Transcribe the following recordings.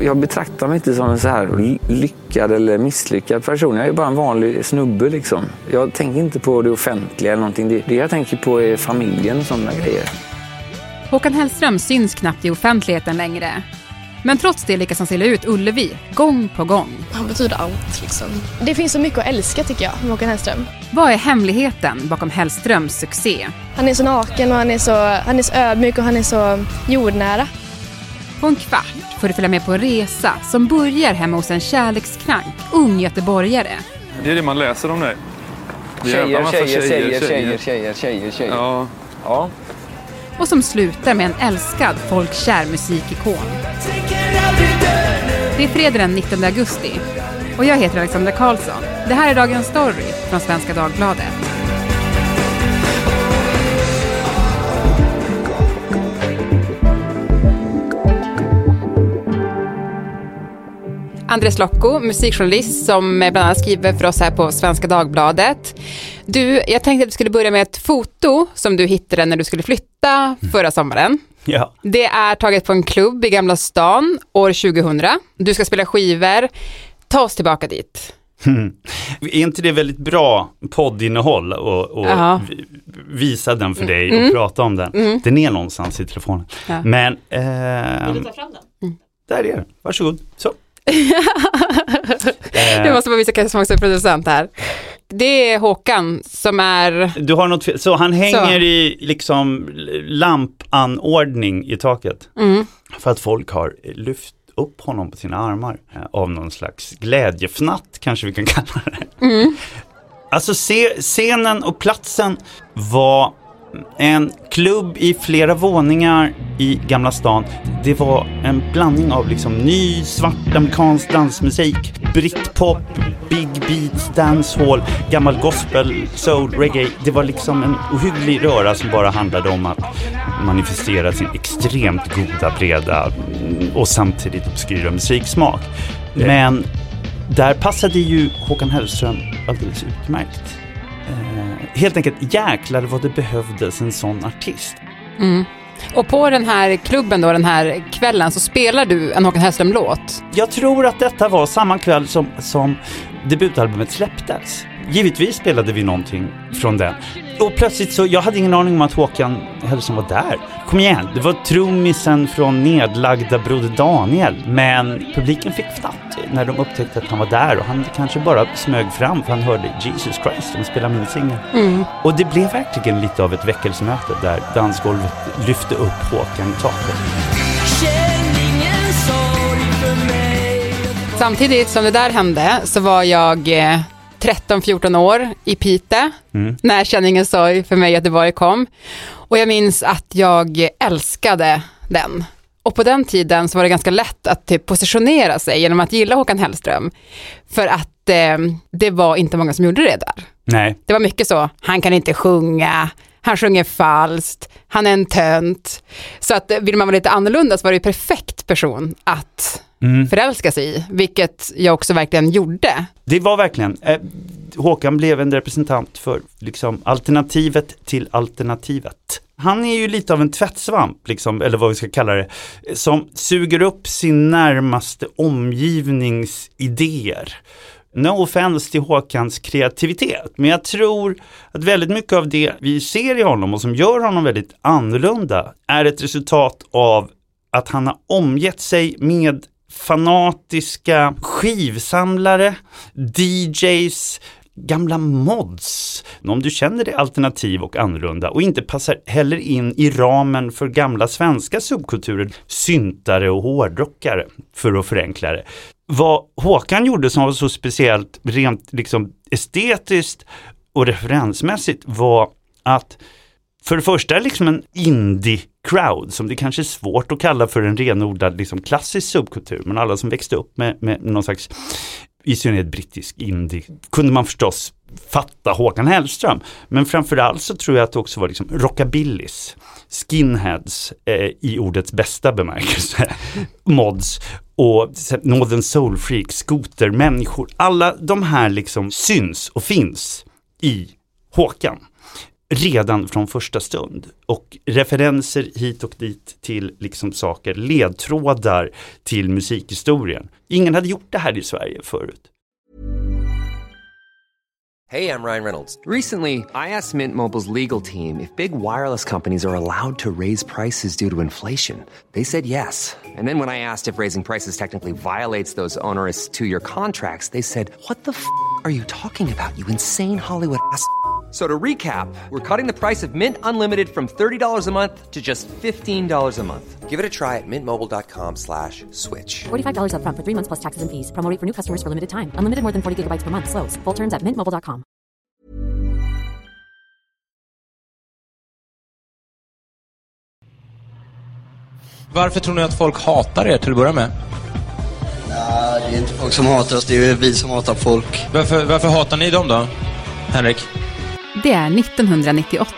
jag betraktar mig inte som en så här lyckad eller misslyckad person. Jag är bara en vanlig snubbe liksom. Jag tänker inte på det offentliga eller någonting. Det, det jag tänker på är familjen och sådana grejer. Håkan Hellström syns knappt i offentligheten längre. Men trots det lyckas han sälja ut Ullevi gång på gång. Han betyder allt liksom. Det finns så mycket att älska tycker jag med Håkan Hellström. Vad är hemligheten bakom Hellströms succé? Han är så naken och han är så, han är så ödmjuk och han är så jordnära. På en kvart får du följa med på en resa som börjar hemma hos en kärlekskrank ung göteborgare. Det är det man läser om dig. Tjejer, tjejer, tjejer, tjejer, tjejer, tjejer, tjejer. Ja. ja. Och som slutar med en älskad folkkär musikikon. Det är fredag den 19 augusti och jag heter Alexandra Karlsson. Det här är dagens story från Svenska Dagbladet. Andres Locco, musikjournalist som bland annat skriver för oss här på Svenska Dagbladet. Du, jag tänkte att vi skulle börja med ett foto som du hittade när du skulle flytta förra sommaren. Ja. Det är taget på en klubb i Gamla stan år 2000. Du ska spela skivor. Ta oss tillbaka dit. Mm. Är inte det väldigt bra poddinnehåll och, och visa den för dig Mm. och prata om den? Mm. Den är någonstans i telefonen. Ja. Men, ehm, där är den. Varsågod. Så. Du måste bara visa Kalle som producent här. Det är Håkan som är... Du har något fel. Så han hänger i liksom lampanordning i taket. Mm. För att folk har lyft upp honom på sina armar eh, av någon slags glädjefnatt kanske vi kan kalla det. Mm. Alltså scenen och platsen var en klubb i flera våningar i Gamla stan. Det var en blandning av liksom ny svart amerikansk dansmusik, britpop, big beats, dancehall, gammal gospel, soul, reggae. Det var liksom en ohygglig röra som bara handlade om att manifestera sin extremt goda, breda och samtidigt obskyra musiksmak. Men där passade ju Håkan Hellström alldeles utmärkt. Helt enkelt, jäklar vad det behövdes en sån artist. Mm. Och på den här klubben då, den här kvällen, så spelar du en Håkan Hellström-låt. Jag tror att detta var samma kväll som, som debutalbumet släpptes. Givetvis spelade vi någonting från den. Och plötsligt så, jag hade ingen aning om att Håkan Hellström var där. Kom igen, det var trummisen från nedlagda Broder Daniel. Men publiken fick fatt när de upptäckte att han var där och han kanske bara smög fram för han hörde Jesus Christ, de spelar min singel. Mm. Och det blev verkligen lite av ett väckelsemöte där dansgolvet lyfte upp Håkan i taket. Samtidigt som det där hände så var jag eh, 13-14 år i Pite Mm. när Känn ingen sorg för mig Göteborg kom. Och jag minns att jag älskade den. Och på den tiden så var det ganska lätt att typ, positionera sig genom att gilla Håkan Hellström. För att eh, det var inte många som gjorde det där. Nej, Det var mycket så, han kan inte sjunga, han sjunger falskt, han är en tönt. Så att eh, vill man vara lite annorlunda så var det ju perfekt person att Mm. förälska sig i, vilket jag också verkligen gjorde. Det var verkligen, eh, Håkan blev en representant för liksom alternativet till alternativet. Han är ju lite av en tvättsvamp, liksom, eller vad vi ska kalla det, som suger upp sin närmaste omgivnings idéer. No offense till Håkans kreativitet, men jag tror att väldigt mycket av det vi ser i honom och som gör honom väldigt annorlunda är ett resultat av att han har omgett sig med fanatiska skivsamlare, DJs, gamla mods. Om du känner dig alternativ och annorlunda och inte passar heller in i ramen för gamla svenska subkulturer, syntare och hårdrockare, för att förenkla det. Vad Håkan gjorde som var så speciellt rent liksom estetiskt och referensmässigt var att för det första liksom en indie-crowd som det kanske är svårt att kalla för en renodlad liksom klassisk subkultur. Men alla som växte upp med, med någon slags, i synnerhet brittisk indie, kunde man förstås fatta Håkan Hellström. Men framförallt så tror jag att det också var liksom rockabillys, skinheads eh, i ordets bästa bemärkelse, mods och Northern Soul Freak, skotermänniskor. Alla de här liksom syns och finns i Håkan redan från första stund. Och referenser hit och dit till liksom saker, ledtrådar till musikhistorien. Ingen hade gjort det här i Sverige förut. Hej, jag Ryan Reynolds. Recently, I asked Mint Mobile's legal team if big wireless companies are allowed to raise prices due to inflation. They said yes. And then when I asked if raising prices technically violates those onerous two year contracts, they said, What the f are you talking about, you insane Hollywood ass? F- So to recap, we're cutting the price of Mint Unlimited from $30 a month to just $15 a month. Give it a try at mintmobile.com slash switch. $45 upfront for three months plus taxes and fees. Promo rate for new customers for limited time. Unlimited more than 40 gigabytes per month. Slows. Full terms at mintmobile.com. Varför tror ni att folk hatar er till att börja med? Ja, det är inte folk som hatar oss, det är vi som hatar folk. Varför, varför hatar ni dem då? Henrik? Det är 1998.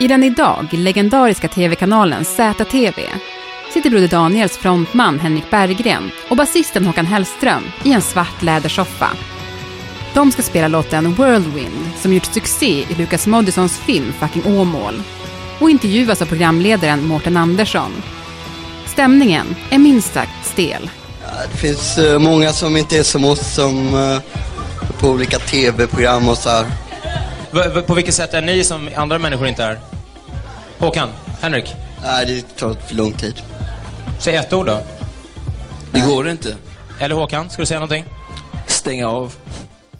I den idag legendariska tv-kanalen ZTV sitter Broder Daniels frontman Henrik Berggren och basisten Håkan Hellström i en svart lädersoffa. De ska spela låten Whirlwind som gjort succé i Lukas Moodyssons film Fucking Åmål och intervjuas av programledaren Mårten Andersson. Stämningen är minst sagt stel. Ja, det finns eh, många som inte är som oss som eh, på olika tv-program och så här. V- på vilket sätt är ni som andra människor inte är? Håkan? Henrik? Nej, det tar för lång tid. Säg ett ord då. Det går inte. Eller Håkan, ska du säga någonting? Stänga av.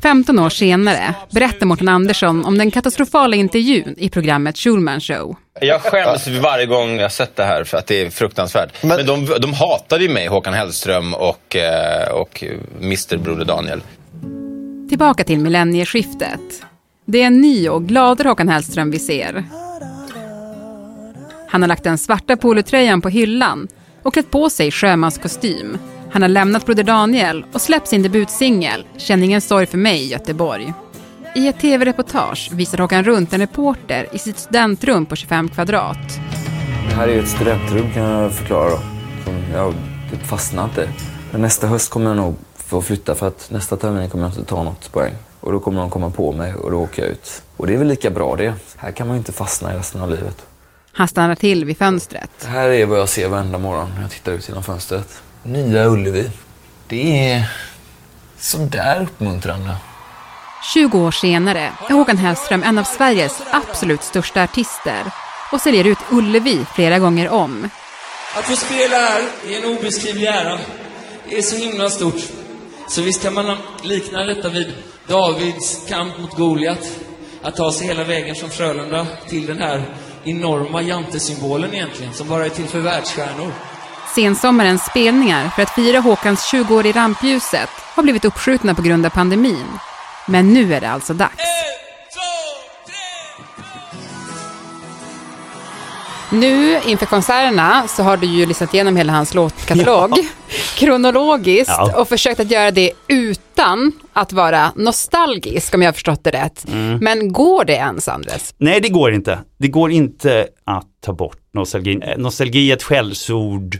15 år senare berättar Mårten Andersson om den katastrofala intervjun i programmet Schulman Show. Jag skäms varje gång jag sett det här för att det är fruktansvärt. Men, de, de hatade ju mig, Håkan Hellström och, eh, och Mr Broder Daniel. Tillbaka till millennieskiftet. Det är en ny och gladare Håkan Hellström vi ser. Han har lagt den svarta polotröjan på hyllan och klätt på sig sjömanskostym. Han har lämnat Broder Daniel och släppt sin debutsingel Känn ingen sorg för mig Göteborg. I ett tv-reportage visar Håkan runt en reporter i sitt studentrum på 25 kvadrat. Det här är ju ett studentrum kan jag förklara då. Jag typ fastnar inte. Men nästa höst kommer jag nog få flytta för att nästa termin kommer jag inte ta något poäng. Och då kommer de komma på mig och då åker jag ut. Och det är väl lika bra det. Här kan man ju inte fastna i resten av livet. Han stannar till vid fönstret. Det här är vad jag ser varenda morgon när jag tittar ut genom fönstret. Nya Ullevi. Det är sådär uppmuntrande. 20 år senare är Håkan Hellström en av Sveriges absolut största artister och säljer ut Ullevi flera gånger om. Att få spela här är en obeskrivlig ära. Det är så himla stort. Så visst kan man likna detta vid Davids kamp mot Goliat. Att ta sig hela vägen från Frölunda till den här enorma jantesymbolen egentligen, som bara är till för världsstjärnor. Sensommarens spelningar för att fira Håkans 20 år i rampljuset har blivit uppskjutna på grund av pandemin. Men nu är det alltså dags. Nu inför konserterna så har du ju lyssnat igenom hela hans låtkatalog kronologiskt Ja. och försökt att göra det utan att vara nostalgisk om jag har förstått det rätt. Mm. Men går det ens Andres? Nej, det går inte. Det går inte att ta bort nostalgin. Eh, Nostalgi är ett skällsord,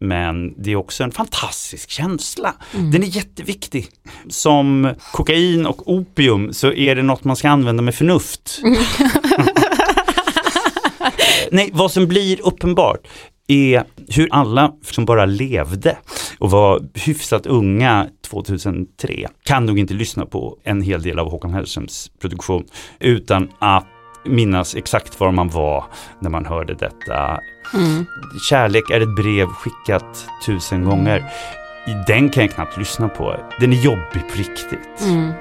men det är också en fantastisk känsla. Den är jätteviktig. Som kokain och opium så är det något man ska använda med förnuft. Nej, vad som blir uppenbart är hur alla som bara levde och var hyfsat unga 2003 kan nog inte lyssna på en hel del av Håkan Hellströms produktion utan att minnas exakt var man var när man hörde detta. Mm. Kärlek är ett brev skickat tusen gånger. Den kan jag knappt lyssna på. Den är jobbig på riktigt. Mm.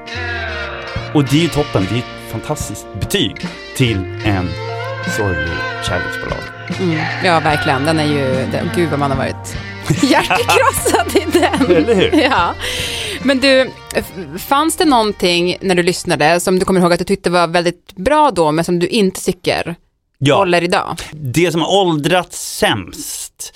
Och det är ju toppen, det är ett fantastiskt betyg till en sorglig kärleksballad. Mm. Ja, verkligen. Den är ju, den, gud vad man har varit hjärtekrossad i den. Eller hur? Ja. Men du, fanns det någonting när du lyssnade som du kommer ihåg att du tyckte var väldigt bra då, men som du inte tycker Ja. håller idag? Det som har åldrats sämst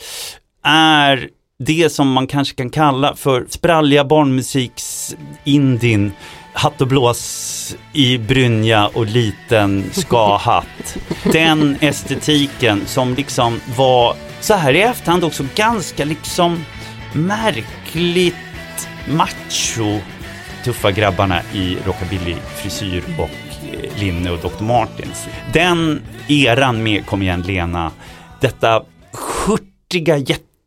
är det som man kanske kan kalla för spralliga barnmusiks indin hatt och blås i brynja och liten ska-hatt. Den estetiken som liksom var så här i efterhand också ganska liksom märkligt macho. Tuffa grabbarna i rockabilly-frisyr och eh, Linne och Dr. Martins. Den eran med Kom igen Lena, detta hurtiga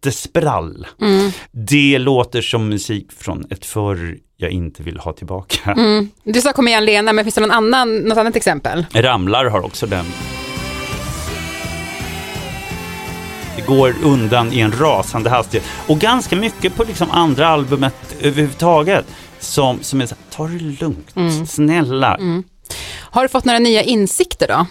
jättesprall. Mm. Det låter som musik från ett förr jag inte vill ha tillbaka. Mm. Du sa kom igen Lena, men finns det någon annan, något annat exempel? Ramlar har också den. Det går undan i en rasande hastighet. Och ganska mycket på liksom andra albumet överhuvudtaget. Som, som är så här, ta det lugnt, Mm. snälla. Mm. Har du fått några nya insikter då?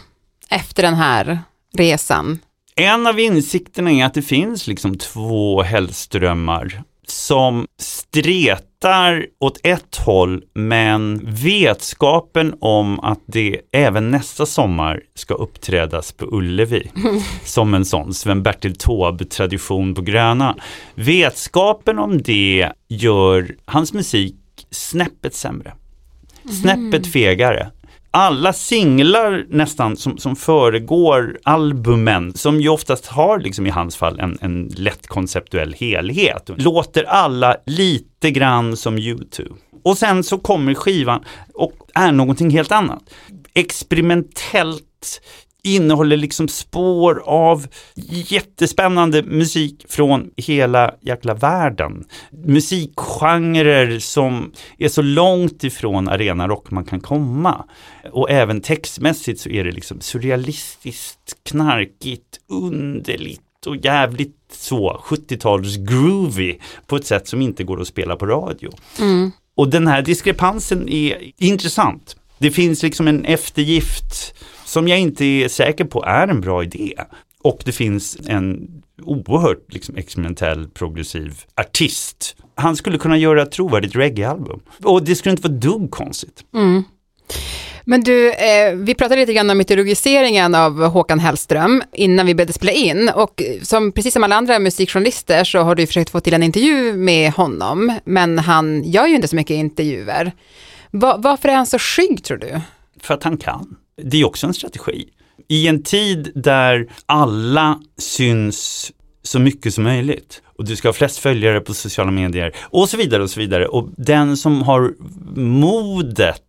Efter den här resan? En av insikterna är att det finns liksom två Hellströmmar som stretar åt ett håll men vetskapen om att det även nästa sommar ska uppträdas på Ullevi som en sån Sven-Bertil Taube-tradition på Gröna. Vetskapen om det gör hans musik snäppet sämre. Snäppet fegare. Alla singlar nästan som, som föregår albumen, som ju oftast har liksom i hans fall en, en lätt konceptuell helhet, låter alla lite grann som YouTube. Och sen så kommer skivan och är någonting helt annat. Experimentellt innehåller liksom spår av jättespännande musik från hela jäkla världen. Musikgenrer som är så långt ifrån arenarock man kan komma. Och även textmässigt så är det liksom surrealistiskt, knarkigt, underligt och jävligt så 70-tals groovy på ett sätt som inte går att spela på radio. Mm. Och den här diskrepansen är intressant. Det finns liksom en eftergift som jag inte är säker på är en bra idé. Och det finns en oerhört liksom, experimentell progressiv artist. Han skulle kunna göra ett trovärdigt reggae-album. Och det skulle inte vara dugg konstigt. Mm. Men du, eh, vi pratade lite grann om mytologiseringen av Håkan Hellström innan vi började spela in och som precis som alla andra musikjournalister så har du försökt få till en intervju med honom, men han gör ju inte så mycket intervjuer. Va- varför är han så skygg tror du? För att han kan. Det är också en strategi. I en tid där alla syns så mycket som möjligt och du ska ha flest följare på sociala medier och så vidare och så vidare. Och den som har modet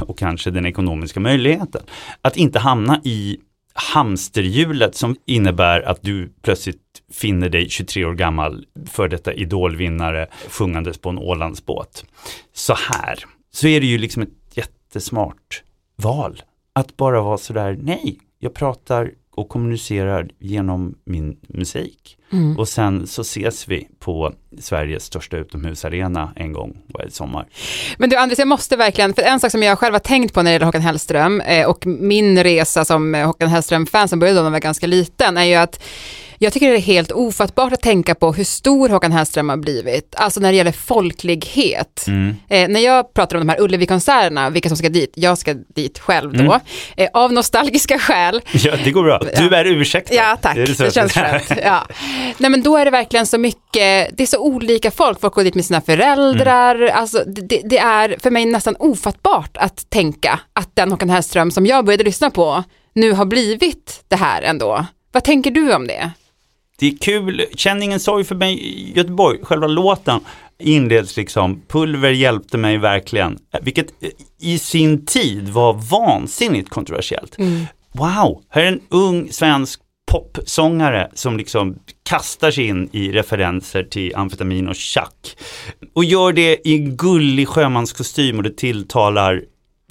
och kanske den ekonomiska möjligheten att inte hamna i hamsterhjulet som innebär att du plötsligt finner dig 23 år gammal för detta idolvinnare sjungandes på en Ålandsbåt. Så här, så är det ju liksom ett jättesmart val. Att bara vara sådär, nej, jag pratar och kommunicerar genom min musik. Mm. Och sen så ses vi på Sveriges största utomhusarena en gång varje sommar. Men du Andres, jag måste verkligen, för en sak som jag själv har tänkt på när det gäller Håkan Hellström eh, och min resa som eh, Håkan Hellström-fan som började när jag var ganska liten är ju att jag tycker det är helt ofattbart att tänka på hur stor Håkan Hellström har blivit, alltså när det gäller folklighet. Mm. Eh, när jag pratar om de här Ullevi-konserterna, vilka som ska dit, jag ska dit själv då, Mm. eh, av nostalgiska skäl, Ja, det går bra. Du är ursäktad. Ja, tack. Det, så? känns skönt. Ja. Nej, men då är det verkligen så mycket, det är så olika folk. Folk går dit med sina föräldrar. Mm. Alltså, det, det- det är för mig nästan ofattbart att tänka att den Håkan Hellström som jag började lyssna på nu har blivit det här ändå. Vad tänker du om det? Det är kul, Känningen sorg för mig. Göteborg, själva låten inleds liksom, pulver hjälpte mig verkligen, vilket i sin tid var vansinnigt kontroversiellt. Wow, här är en ung svensk popsångare som liksom kastar sig in i referenser till amfetamin och tjack. Och gör det i en gullig sjömanskostym och det tilltalar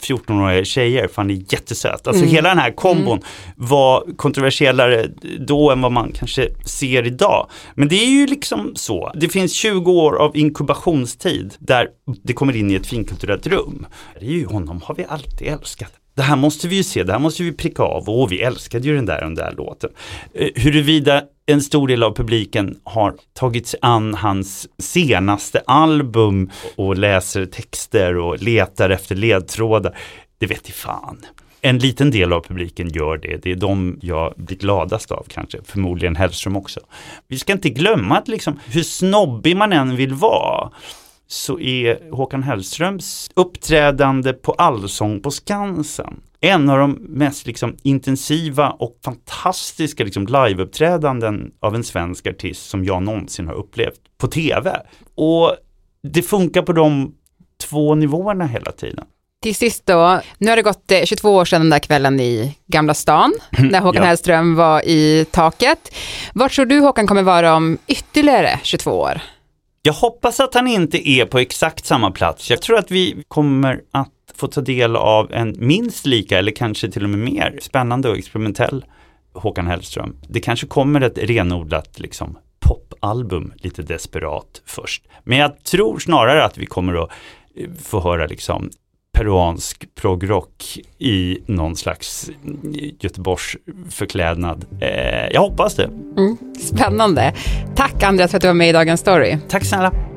14-åriga tjejer, för han är jättesöt. Alltså Mm. hela den här kombon var kontroversiellare då än vad man kanske ser idag. Men det är ju liksom så. Det finns 20 år av inkubationstid där det kommer in i ett finkulturellt rum. Det är ju honom har vi alltid älskat. Det här måste vi ju se, det här måste vi pricka av och vi älskade ju den där, den där låten. Eh, huruvida en stor del av publiken har tagit sig an hans senaste album och läser texter och letar efter ledtrådar, det vet i fan. En liten del av publiken gör det, det är de jag blir gladast av kanske, förmodligen Hellström också. Vi ska inte glömma att liksom, hur snobbig man än vill vara, så är Håkan Hellströms uppträdande på Allsång på Skansen en av de mest liksom, intensiva och fantastiska liksom, liveuppträdanden av en svensk artist som jag någonsin har upplevt på tv. Och det funkar på de två nivåerna hela tiden. Till sist då, nu har det gått eh, 22 år sedan den där kvällen i Gamla stan, när Håkan Ja. Hellström var i taket. Vart tror du Håkan kommer vara om ytterligare 22 år? Jag hoppas att han inte är på exakt samma plats. Jag tror att vi kommer att få ta del av en minst lika eller kanske till och med mer spännande och experimentell Håkan Hellström. Det kanske kommer ett renodlat liksom popalbum lite desperat först. Men jag tror snarare att vi kommer att eh, få höra liksom peruansk progrock i någon slags Göteborgs förklädnad. Eh, jag hoppas det. Mm. Spännande. Tack Andreas för att du var med i Dagens Story. Tack snälla.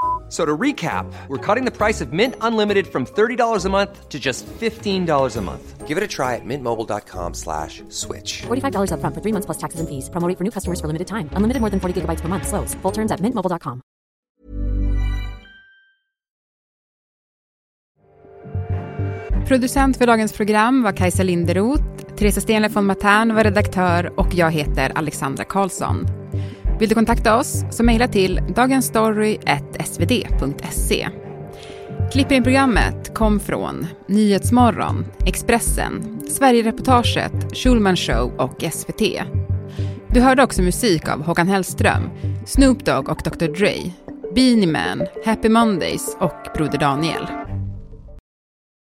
F- So to recap, we're cutting the price of Mint Unlimited from $30 a month to just $15 a month. Give it a try at mintmobile.com slash switch. $45 upfront for three months plus taxes and fees. Promo for new customers for limited time. Unlimited more than 40 gigabytes per month. Slows. Full terms at mintmobile.com. Producent för dagens program var Kajsa Linderoth, Teresa Stenle von Matern var redaktör och jag heter Alexandra Karlsson. Vill du kontakta oss så mejla till dagensstory.svd.se. Klippen i programmet kom från Nyhetsmorgon, Expressen, Sverigereportaget, Schulman Show och SVT. Du hörde också musik av Håkan Hellström, Snoop Dogg och Dr Dre, Beanie Man, Happy Mondays och Broder Daniel.